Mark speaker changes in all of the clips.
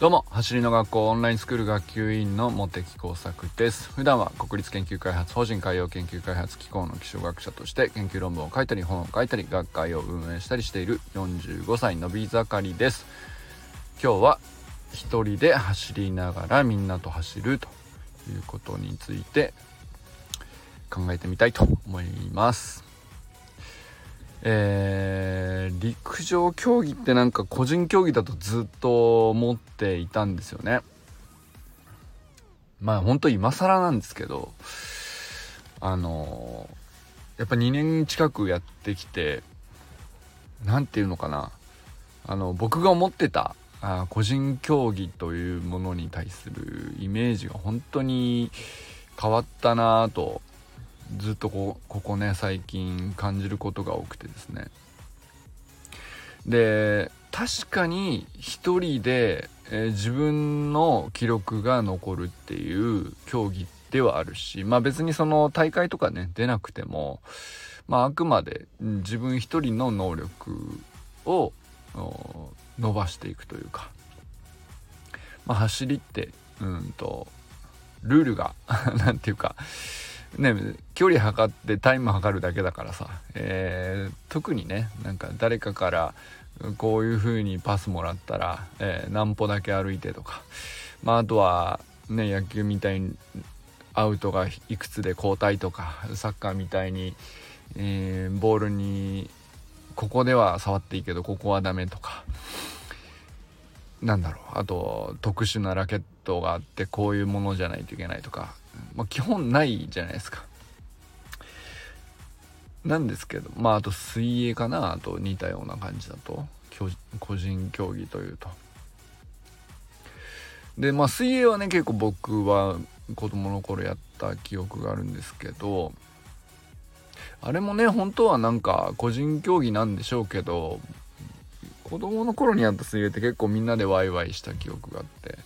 Speaker 1: どうも走りの学校オンラインスクール学級委員の茂木耕作です。普段は国立研究開発法人海洋研究開発機構の気象学者として研究論文を書いたり本を書いたり学会を運営したりしている45歳のび盛りです。今日は一人で走りながらみんなと走るということについて考えてみたいと思います。えー、陸上競技ってなんか個人競技だとずっと思っていたんですよね。まあ本当今更なんですけど、あのー、やっぱ2年近くやってきて、何て言うのかな、あの、僕が思ってたあ個人競技というものに対するイメージが本当に変わったなぁとずっとこここね最近感じることが多くてですね。で確かに一人で、えー、自分の記録が残るっていう競技ではあるしまあ別にその大会とかね出なくてもまああくまで自分一人の能力を伸ばしていくというか。まあ走りってうんとルールが 何ていうかね距離測ってタイム測るだけだからさ、えー、特にねなんか誰かからこういう風にパスもらったら、えー、何歩だけ歩いてとか。まああとはね野球みたいにアウトがいくつで交代とかサッカーみたいに、えー、ボールにここでは触っていいけどここはダメとか。なんだろう。あと特殊なラケットがあってこういうものじゃないといけないとか。まあ、基本ないじゃないですか。なんですけどまああと水泳かなあと似たような感じだと個人競技というと。でまあ水泳はね結構僕は子供の頃やった記憶があるんですけどあれもね本当はなんか個人競技なんでしょうけど子供の頃にやった水泳って結構みんなでワイワイした記憶があって。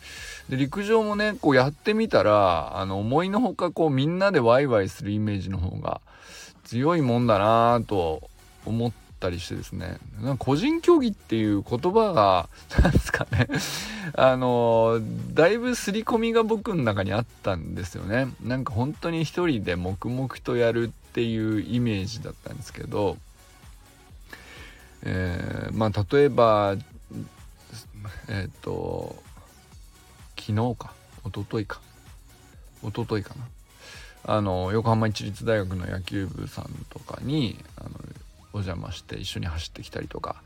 Speaker 1: で陸上もねこうやってみたらあの思いのほかこうみんなでワイワイするイメージの方が強いもんだなぁと思ったりしてですね。なんか個人競技っていう言葉が 何ですかね。あのだいぶ刷り込みが僕の中にあったんですよね。なんか本当に一人で黙々とやるっていうイメージだったんですけどえー、まあ例えばえっ、ー、と昨日か一昨日か一昨日かな。あの横浜市立大学の野球部さんとかにあのお邪魔して一緒に走ってきたりとか。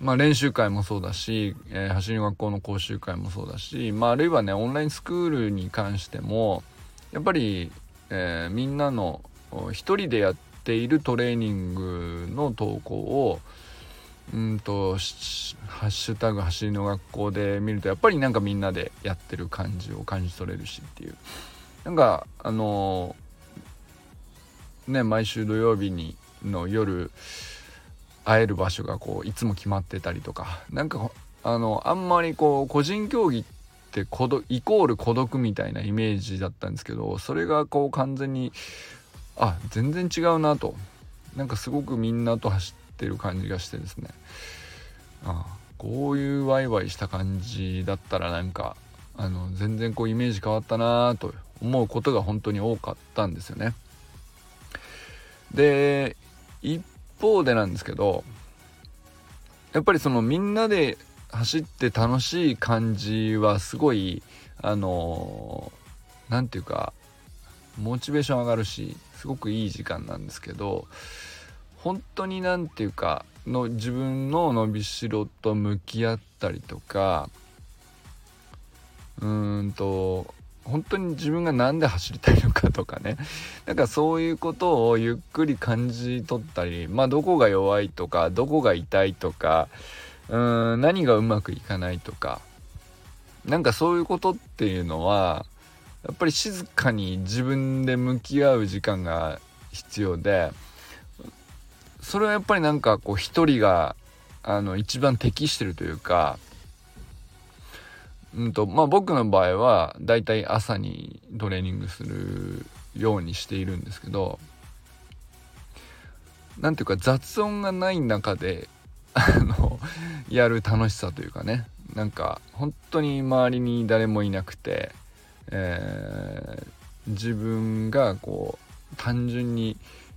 Speaker 1: まあ練習会もそうだし、えー、走り学校の講習会もそうだし、まあ、あるいはねオンラインスクールに関してもやっぱり、えー、みんなの一人でやっているトレーニングの投稿をうんと「ハッシュタグ走りの学校」で見るとやっぱりなんかみんなでやってる感じを感じ取れるしっていう。なんかあのー、ね毎週土曜日にの夜会える場所がこういつも決まってたりとかなんかあのあんまりこう個人競技って孤独イコール孤独みたいなイメージだったんですけどそれがこう完全にあ全然違うなと。なんかすごくみんなと走ってってる感じがしてですねああこういうワイワイした感じだったらなんかあの全然こうイメージ変わったなと思うことが本当に多かったんですよね。で一方でなんですけどやっぱりそのみんなで走って楽しい感じはすごいあの何て言うかモチベーション上がるしすごくいい時間なんですけど本当に何て言うかの自分の伸びしろと向き合ったりとかうーんと本当に自分が何で走りたいのかとかね。なんかそういうことをゆっくり感じ取ったりまあどこが弱いとかどこが痛いとかうーん何がうまくいかないとか。なんかそういうことっていうのはやっぱり静かに自分で向き合う時間が必要でそれはやっぱりなんかこう一人があの一番適してるというかうんとまあ僕の場合はだいたい朝にトレーニングするようにしているんですけど何ていうか雑音がない中であのやる楽しさというかね。なんか本当に周りに誰もいなくて、えー、自分がこう単純に、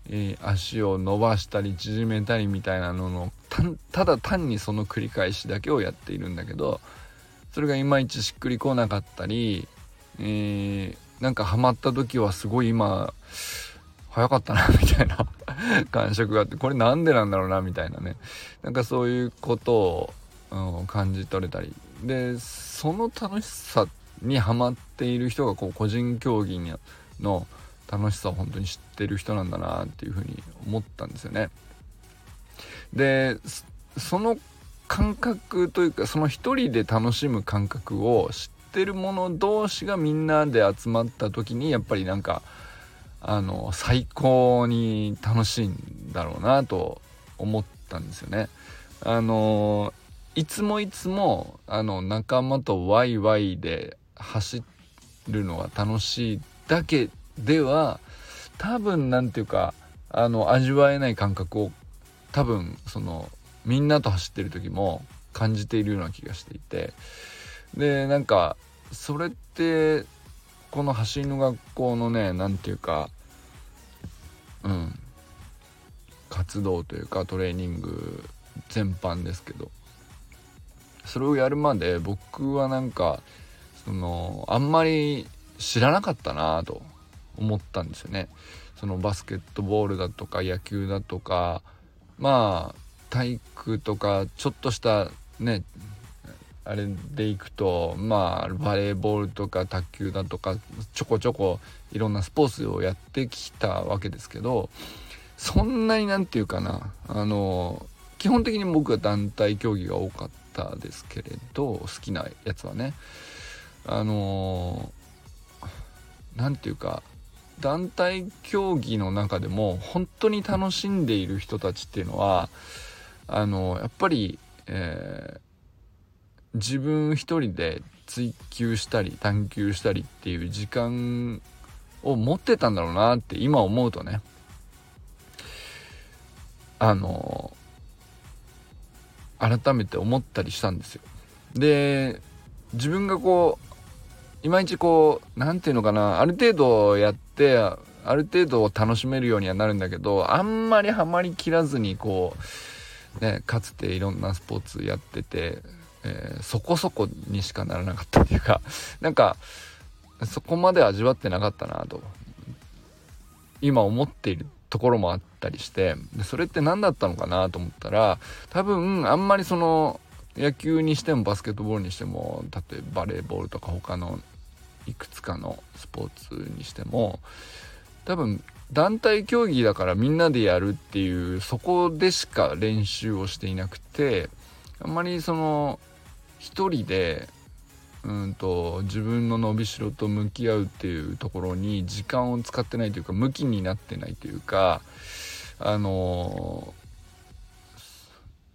Speaker 1: えー、足を伸ばしたり縮めたりみたいなののただ単にその繰り返しだけをやっているんだけどそれがいまいちしっくりこなかったり、えー、なんかハマった時はすごい今早かったなみたいな 感触があってこれなんでなんだろうなみたいなね。なんかそういうことを、うん、感じ取れたり。でその楽しさにハマっている人がこう個人競技の楽しさを本当に知ってる人なんだなっていうふうに思ったんですよね。でその感覚というかその一人で楽しむ感覚を知ってる者同士がみんなで集まった時にやっぱりなんかあの最高に楽しいんだろうなと思ったんですよね。あのいつもいつもあの仲間とワイワイで走るのが楽しいだけでは多分何て言うかあの味わえない感覚を多分そのみんなと走ってる時も感じているような気がしていて。でなんかそれってこの走りの学校のね何て言うかうん活動というかトレーニング全般ですけど。それをやるまで僕はなんかそのあんまり知らなかったなと。思ったんですよね。そのバスケットボールだとか野球だとかまあ体育とかちょっとしたねあれでいくとまあバレーボールとか卓球だとかちょこちょこいろんなスポーツをやってきたわけですけどそんなに何て言うかなあの基本的に僕は団体競技が多かったですけれど好きなやつはねあの何て言うか団体競技の中でも本当に楽しんでいる人たちっていうのはあのやっぱり、えー自分一人で追求したり探求したりっていう時間を持ってたんだろうなって今思うとねあの改めて思ったりしたんですよ。で自分がこういまいちこう何て言うのかなある程度やってある程度楽しめるようにはなるんだけどあんまりハマりきらずにこうねかつていろんなスポーツやっててえー、そこそこにしかならなかったっていうか なんかそこまで味わってなかったなと今思っているところもあったりしてでそれって何だったのかなと思ったら多分あんまりその野球にしてもバスケットボールにしても例えばバレーボールとか他のいくつかのスポーツにしても多分団体競技だからみんなでやるっていうそこでしか練習をしていなくてあんまりその一人でうんと自分の伸びしろと向き合うっていうところに時間を使ってないというか向きになってないというかあの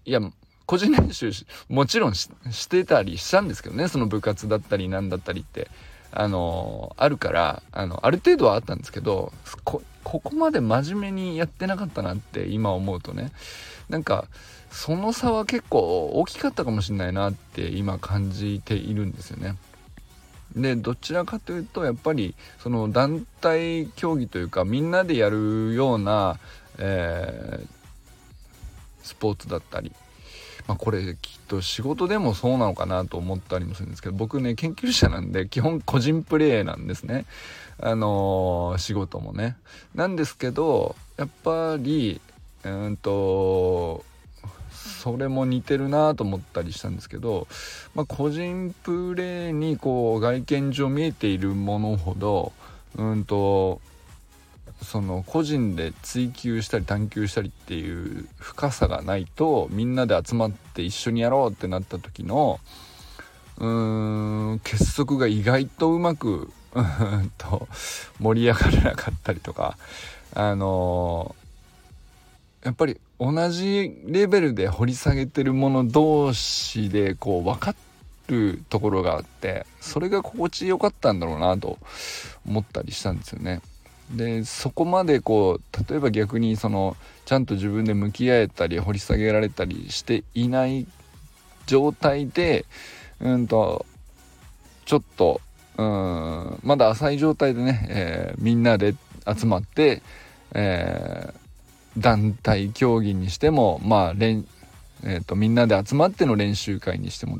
Speaker 1: いや個人練習もちろんしてたりしたんですけどねその部活だったり何だったりって。あのあるからあのある程度はあったんですけどここまで真面目にやってなかったなって今思うとねなんかその差は結構大きかったかもしれないなって今感じているんですよね。でどちらかというとやっぱりその団体競技というかみんなでやるような、えー、スポーツだったり、まあ、これきっと仕事でもそうなのかなと思ったりもするんですけど僕ね研究者なんで基本個人プレーなんですね。あのー、仕事もね。なんですけどやっぱりうんとそれも似てるなと思ったりしたんですけど、まあ、個人プレーにこう外見上見えているものほどうんとその個人で追求したり探求したりっていう深さがないとみんなで集まって一緒にやろうってなった時のうーん結束が意外とうまく と盛り上がらなかったりとかあのー、やっぱり同じレベルで掘り下げてるもの同士でこう分かるところがあってそれが心地よかったんだろうなと思ったりしたんですよね。でそこまでこう例えば逆にそのちゃんと自分で向き合えたり掘り下げられたりしていない状態でうんとちょっとうんまだ浅い状態でね、えー、みんなで集まって、えー、団体競技にしてもまあ、えーと、みんなで集まっての練習会にしても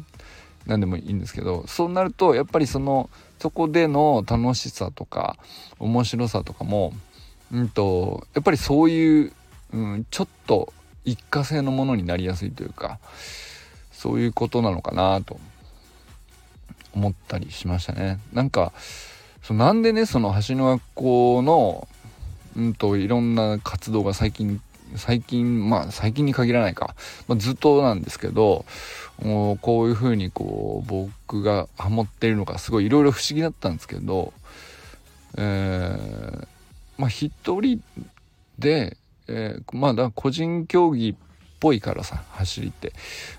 Speaker 1: 何でもいいんですけどそうなるとやっぱりそのそこでの楽しさとか面白さとかも、うんと、やっぱりそういう、うん、ちょっと一過性のものになりやすいというかそういうことなのかなと思ったりしましたね。なんかそなんでねその橋の学校のうんといろんな活動が最近最近まあ最近に限らないか、まあ、ずっとなんですけどもうこういうふうにこう僕がハモってるのかすごいいろいろ不思議だったんですけど、えー、まあ一人で、えー、まだ個人競技っぽいからさ走りって、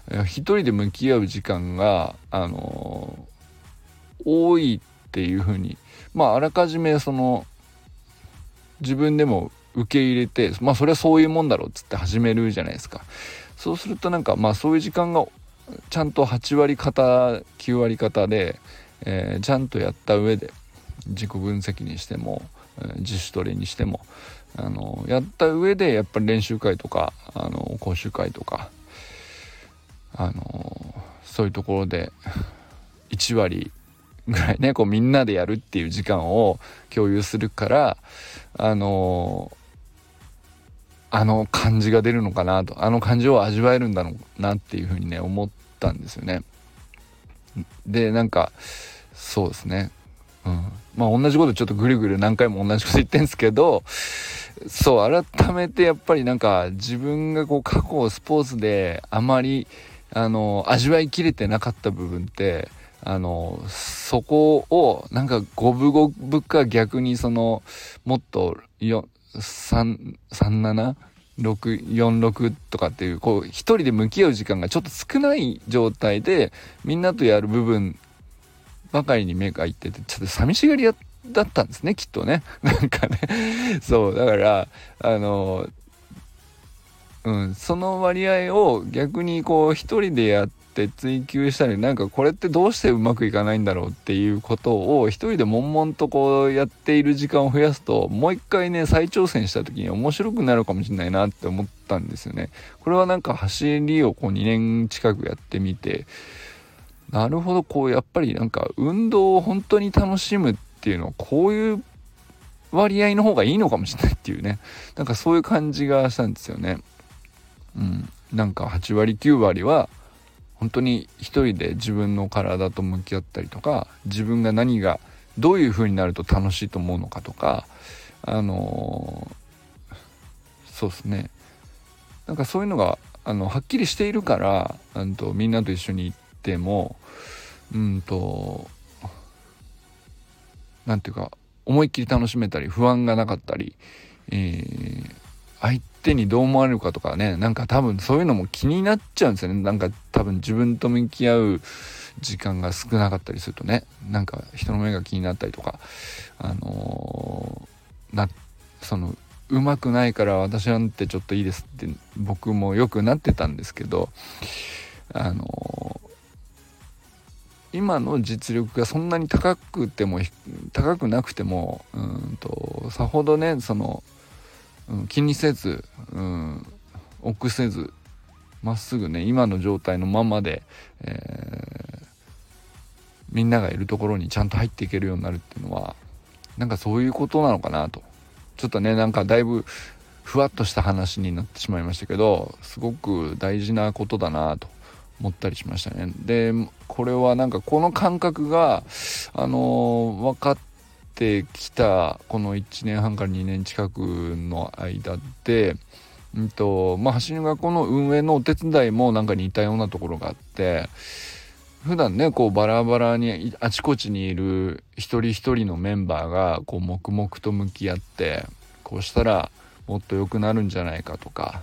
Speaker 1: えー、一人で向き合う時間があのー、多いっていうふうにまああらかじめその自分でも受け入れてまあそれはそういうもんだろうっつって始めるじゃないですか。そうするとなんかまあそういう時間がちゃんと8割方9割方で、えー、ちゃんとやった上で自己分析にしても、えー、自主トレにしてもあのやった上でやっぱり練習会とかあの講習会とかあのそういうところで1割ぐらいねこうみんなでやるっていう時間を共有するからあのあの感じが出るのかなとあの感じを味わえるんだろうなっていうふうにね思ったんですよね。でなんかそうですね、うん、まあ同じことちょっとぐるぐる何回も同じこと言ってんですけどそう改めてやっぱりなんか自分がこう過去スポーツであまりあの味わいきれてなかった部分ってあのそこをなんか五分五分か逆にそのもっと37646とかっていうこう一人で向き合う時間がちょっと少ない状態でみんなとやる部分ばかりに目がいっててちょっと寂しがり屋だったんですねきっとね。なんかね。そうだからあのうんその割合を逆にこう一人でやってって追求したりなんかこれってどうしてうまくいかないんだろうっていうことを一人で悶々とこうやっている時間を増やすともう一回ね再挑戦した時に面白くなるかもしれないなって思ったんですよね。これはなんか走りをこう2年近くやってみてなるほどこうやっぱりなんか運動を本当に楽しむっていうのはこういう割合の方がいいのかもしれないっていうねなんかそういう感じがしたんですよね。うん、なんか8割9割は本当に一人で自分の体と向き合ったりとか自分が何がどういう風になると楽しいと思うのかとかあのー、そうですね。なんかそういうのがあのはっきりしているからうんとみんなと一緒に行ってもうんと何ていうか思いっきり楽しめたり不安がなかったり、えー、相手にどう思われるかとかねなんか多分そういうのも気になっちゃうんですよね。なんか多分自分と向き合う時間が少なかったりするとねなんか人の目が気になったりとかあのー、なそのうまくないから私なんてちょっといいですって僕もよくなってたんですけどあのー、今の実力がそんなに高くても高くなくてもうんとさほどねそのうん、気にせず、うん、臆せずまっすぐね今の状態のままで、えー、みんながいるところにちゃんと入っていけるようになるっていうのはなんかそういうことなのかなと。ちょっとねなんかだいぶふわっとした話になってしまいましたけどすごく大事なことだなと思ったりしましたね。でこれはなんかこの感覚があの、分かってきたこの1年半から2年近くの間で、うんとまあ、走り学校の運営のお手伝いもなんか似たようなところがあって普段ねこうバラバラにあちこちにいる一人一人のメンバーがこう黙々と向き合ってこうしたらもっと良くなるんじゃないかとか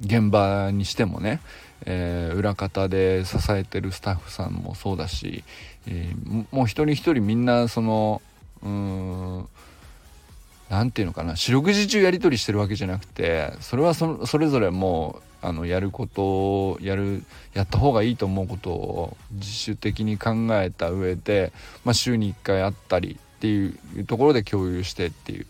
Speaker 1: 現場にしてもね、えー、裏方で支えてるスタッフさんもそうだし、えー、もう一人一人みんなそのうん何て言うのかな四六時中やり取りしてるわけじゃなくてそれはそれぞれもうあのやることをやるやった方がいいと思うことを自主的に考えた上で、まあ、週に1回会ったりっていうところで共有してっていう。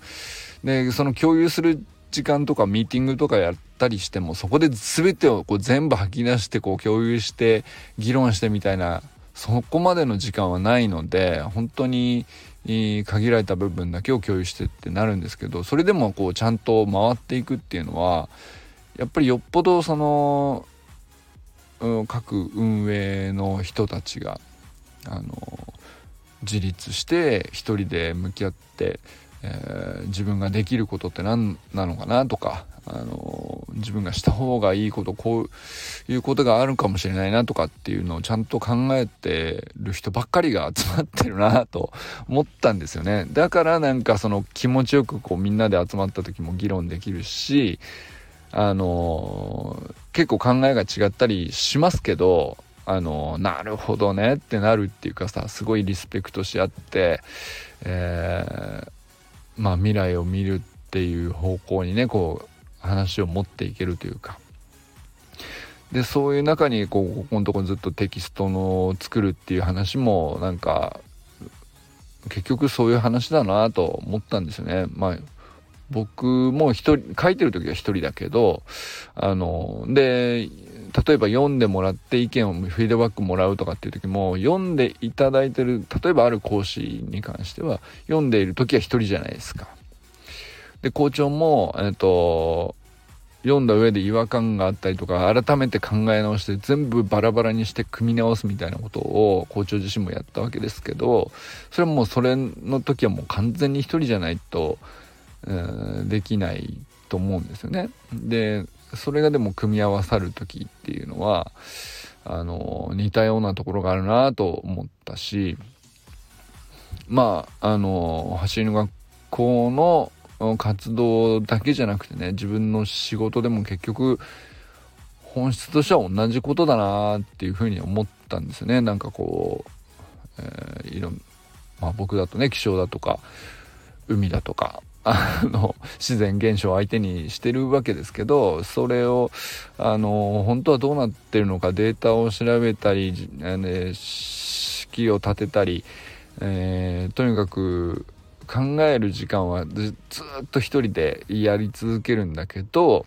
Speaker 1: でその共有する時間とかミーティングとかやったりしてもそこで全てをこう全部吐き出してこう共有して議論してみたいなそこまでの時間はないので本当にに限られた部分だけを共有してってなるんですけどそれでもこうちゃんと回っていくっていうのはやっぱりよっぽどその、うん、各運営の人たちがあの自立して一人で向き合って、えー、自分ができることって何なのかなとかあの自分がした方がいいことこういうことがあるかもしれないなとかっていうのをちゃんと考えてる人ばっかりが集まってるなと思ったんですよね。だからなんかその気持ちよくこうみんなで集まった時も議論できるしあの結構考えが違ったりしますけどあのなるほどねってなるっていうかさすごいリスペクトし合って、えー、まあ未来を見るっていう方向にねこう話を持っていけるというかでそういう中にこうここのとこずっとテキストの作るっていう話もなんか結局そういう話だなと思ったんですよね。まあ僕も一人書いてる時は一人だけどあので例えば読んでもらって意見をフィードバックもらうとかっていう時も読んでいただいてる例えばある講師に関しては読んでいる時は一人じゃないですか。で校長も、えっと、読んだ上で違和感があったりとか改めて考え直して全部バラバラにして組み直すみたいなことを校長自身もやったわけですけどそれはもうそれの時はもう完全に一人じゃないと、えー、できないと思うんですよね。でそれがでも組み合わさる時っていうのはあの似たようなところがあるなと思ったしまああの走りの学校の活動だけじゃなくてね自分の仕事でも結局本質としては同じことだなっていうふうに思ったんですね。なんかこう、えー、いろまあ、僕だとね気象だとか海だとかあの自然現象を相手にしてるわけですけどそれをあの本当はどうなってるのかデータを調べたり、式を立てたり、えー、とにかく考える時間はずっと一人でやり続けるんだけど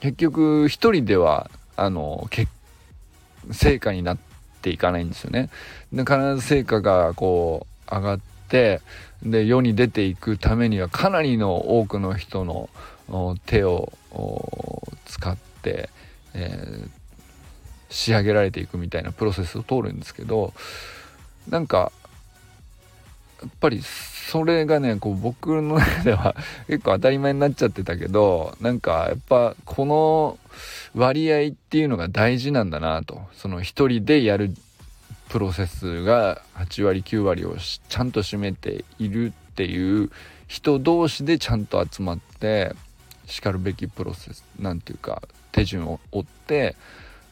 Speaker 1: 結局一人ではあの成果になっていかないんですよね。で必ず成果がこう上がってで世に出ていくためにはかなりの多くの人の手を使って、えー、仕上げられていくみたいなプロセスを通るんですけどなんかやっぱりそれがねこう僕の中では 結構当たり前になっちゃってたけどなんかやっぱこの割合っていうのが大事なんだなと。その一人でやるプロセスが8割9割をちゃんと占めているっていう人同士でちゃんと集まってしかるべきプロセスなんていうか手順を追って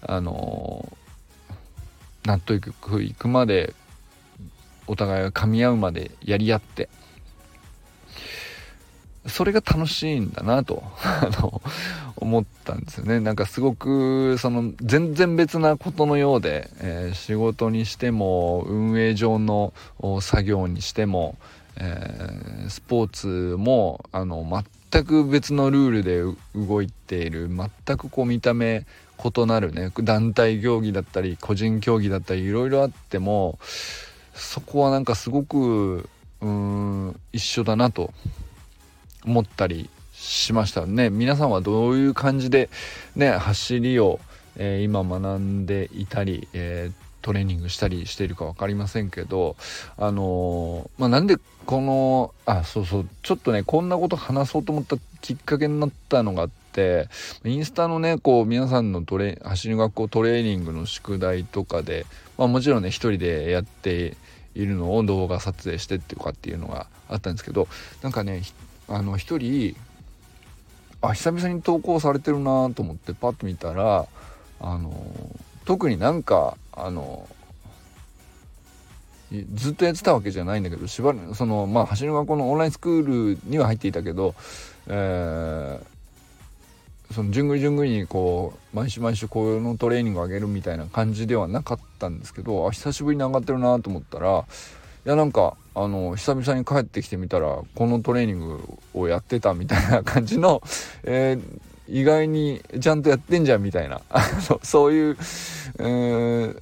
Speaker 1: あの納得いくまでお互いが噛み合うまでやり合ってそれが楽しいんだなと 思ったんですよね。なんかすごくその全然別なことのようで、えー、仕事にしても運営上の作業にしても、えー、スポーツもあの全く別のルールで動いている全くこう見た目異なるね団体競技だったり個人競技だったりいろいろあってもそこはなんかすごくうん一緒だなと思ったりしましたね。皆さんはどういう感じでね走りを、えー、今学んでいたり、えー、トレーニングしたりしているか分かりませんけどあのー、まあ、なんでこのあそうそうちょっとねこんなこと話そうと思ったきっかけになったのがあってインスタのねこう皆さんのトレ走り学校トレーニングの宿題とかで、まあ、もちろんね一人でやっているのを動画撮影してっていうかっていうのがあったんですけどなんかねあの一人あ久々に投稿されてるなと思ってパッと見たらあの特になんかあのずっとやってたわけじゃないんだけどしばらくそのまあ走り学校のオンラインスクールには入っていたけど、えー、そのじゅんぐりじゅんぐりにこう毎週毎週このトレーニングを上げるみたいな感じではなかったんですけどあ久しぶりに上がってるなと思ったらいやなんかあの久々に帰ってきてみたらこのトレーニングをやってたみたいな感じの、えー、意外にちゃんとやってんじゃんみたいな。そういう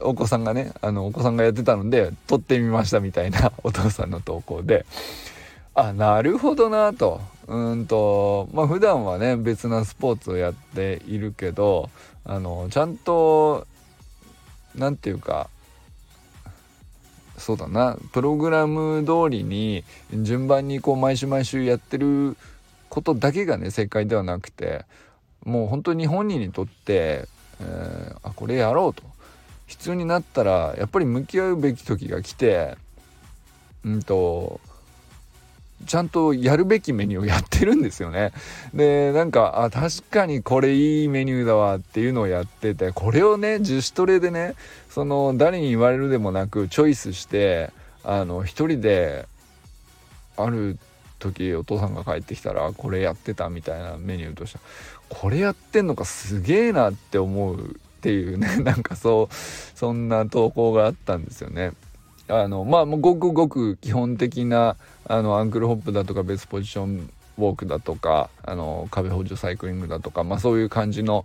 Speaker 1: お子さんがねあのお子さんがやってたので撮ってみましたみたいな お父さんの投稿で。あなるほどなと。うんとまあ普段はね別なスポーツをやっているけどあのちゃんと何て言うかそうだな。プログラム通りに順番にこう毎週毎週やってることだけがね正解ではなくてもう本当に本人にとって、えー、あこれやろうと。必要になったらやっぱり向き合うべき時が来てうんとちゃんとやるべきメニューをやってるんですよね。でなんかあ確かにこれいいメニューだわっていうのをやっててこれをね自主トレでねその誰に言われるでもなくチョイスしてあの一人である時お父さんが帰ってきたらこれやってたみたいなメニューとしてこれやってんのかすげえなって思うっていうねなんかそうそんな投稿があったんですよね。あのまあごくごく基本的なあのアンクルホップだとか別ポジションウォークだとかあの壁補助サイクリングだとかまあそういう感じの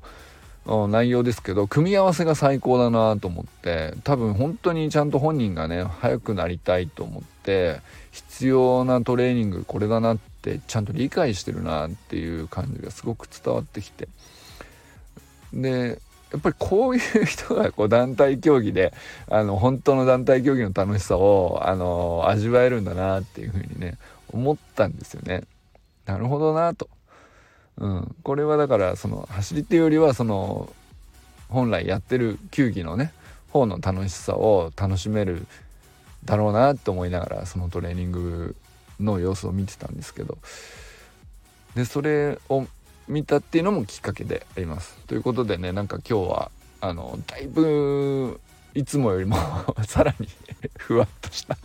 Speaker 1: 内容ですけど組み合わせが最高だなと思って多分本当にちゃんと本人がね速くなりたいと思って必要なトレーニングこれだなってちゃんと理解してるなっていう感じがすごく伝わってきて。でやっぱりこういう人がこう団体競技であの本当の団体競技の楽しさをあの味わえるんだなっていうふうにね思ったんですよね。なるほどなと。うん、これはだからその走りっていうよりはその本来やってる球技のね方の楽しさを楽しめるだろうなって思いながらそのトレーニングの様子を見てたんですけどでそれを見たっていうのもきっかけであります。ということでねなんか今日はあのだいぶいつもよりも さらに ふわっとした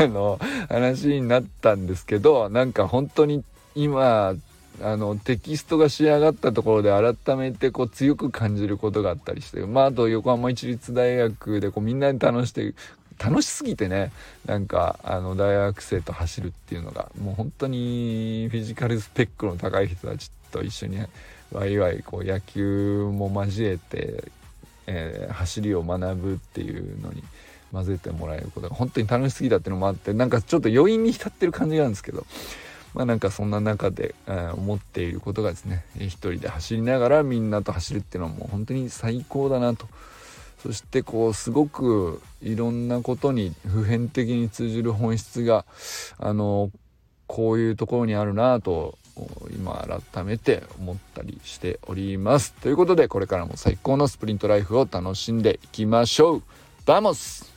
Speaker 1: あの話になったんですけどなんか本当に今あのテキストが仕上がったところで改めてこう強く感じることがあったりしてまああと横浜市立大学でこうみんなで楽して楽しすぎてねなんかあの大学生と走るっていうのがもう本当にフィジカルスペックの高い人たちと一緒にワイワイこう野球も交えて、えー、走りを学ぶっていうのに混ぜてもらえることが本当に楽しすぎたっていうのもあってなんかちょっと余韻に浸ってる感じなんですけどまあなんかそんな中で、えー、思っていることがですね一人で走りながらみんなと走るっていうのはもう本当に最高だなと。そしてこうすごくいろんなことに普遍的に通じる本質があのこういうところにあるなと今改めて思ったりしております。ということでこれからも最高のスプリントライフを楽しんでいきましょうバモス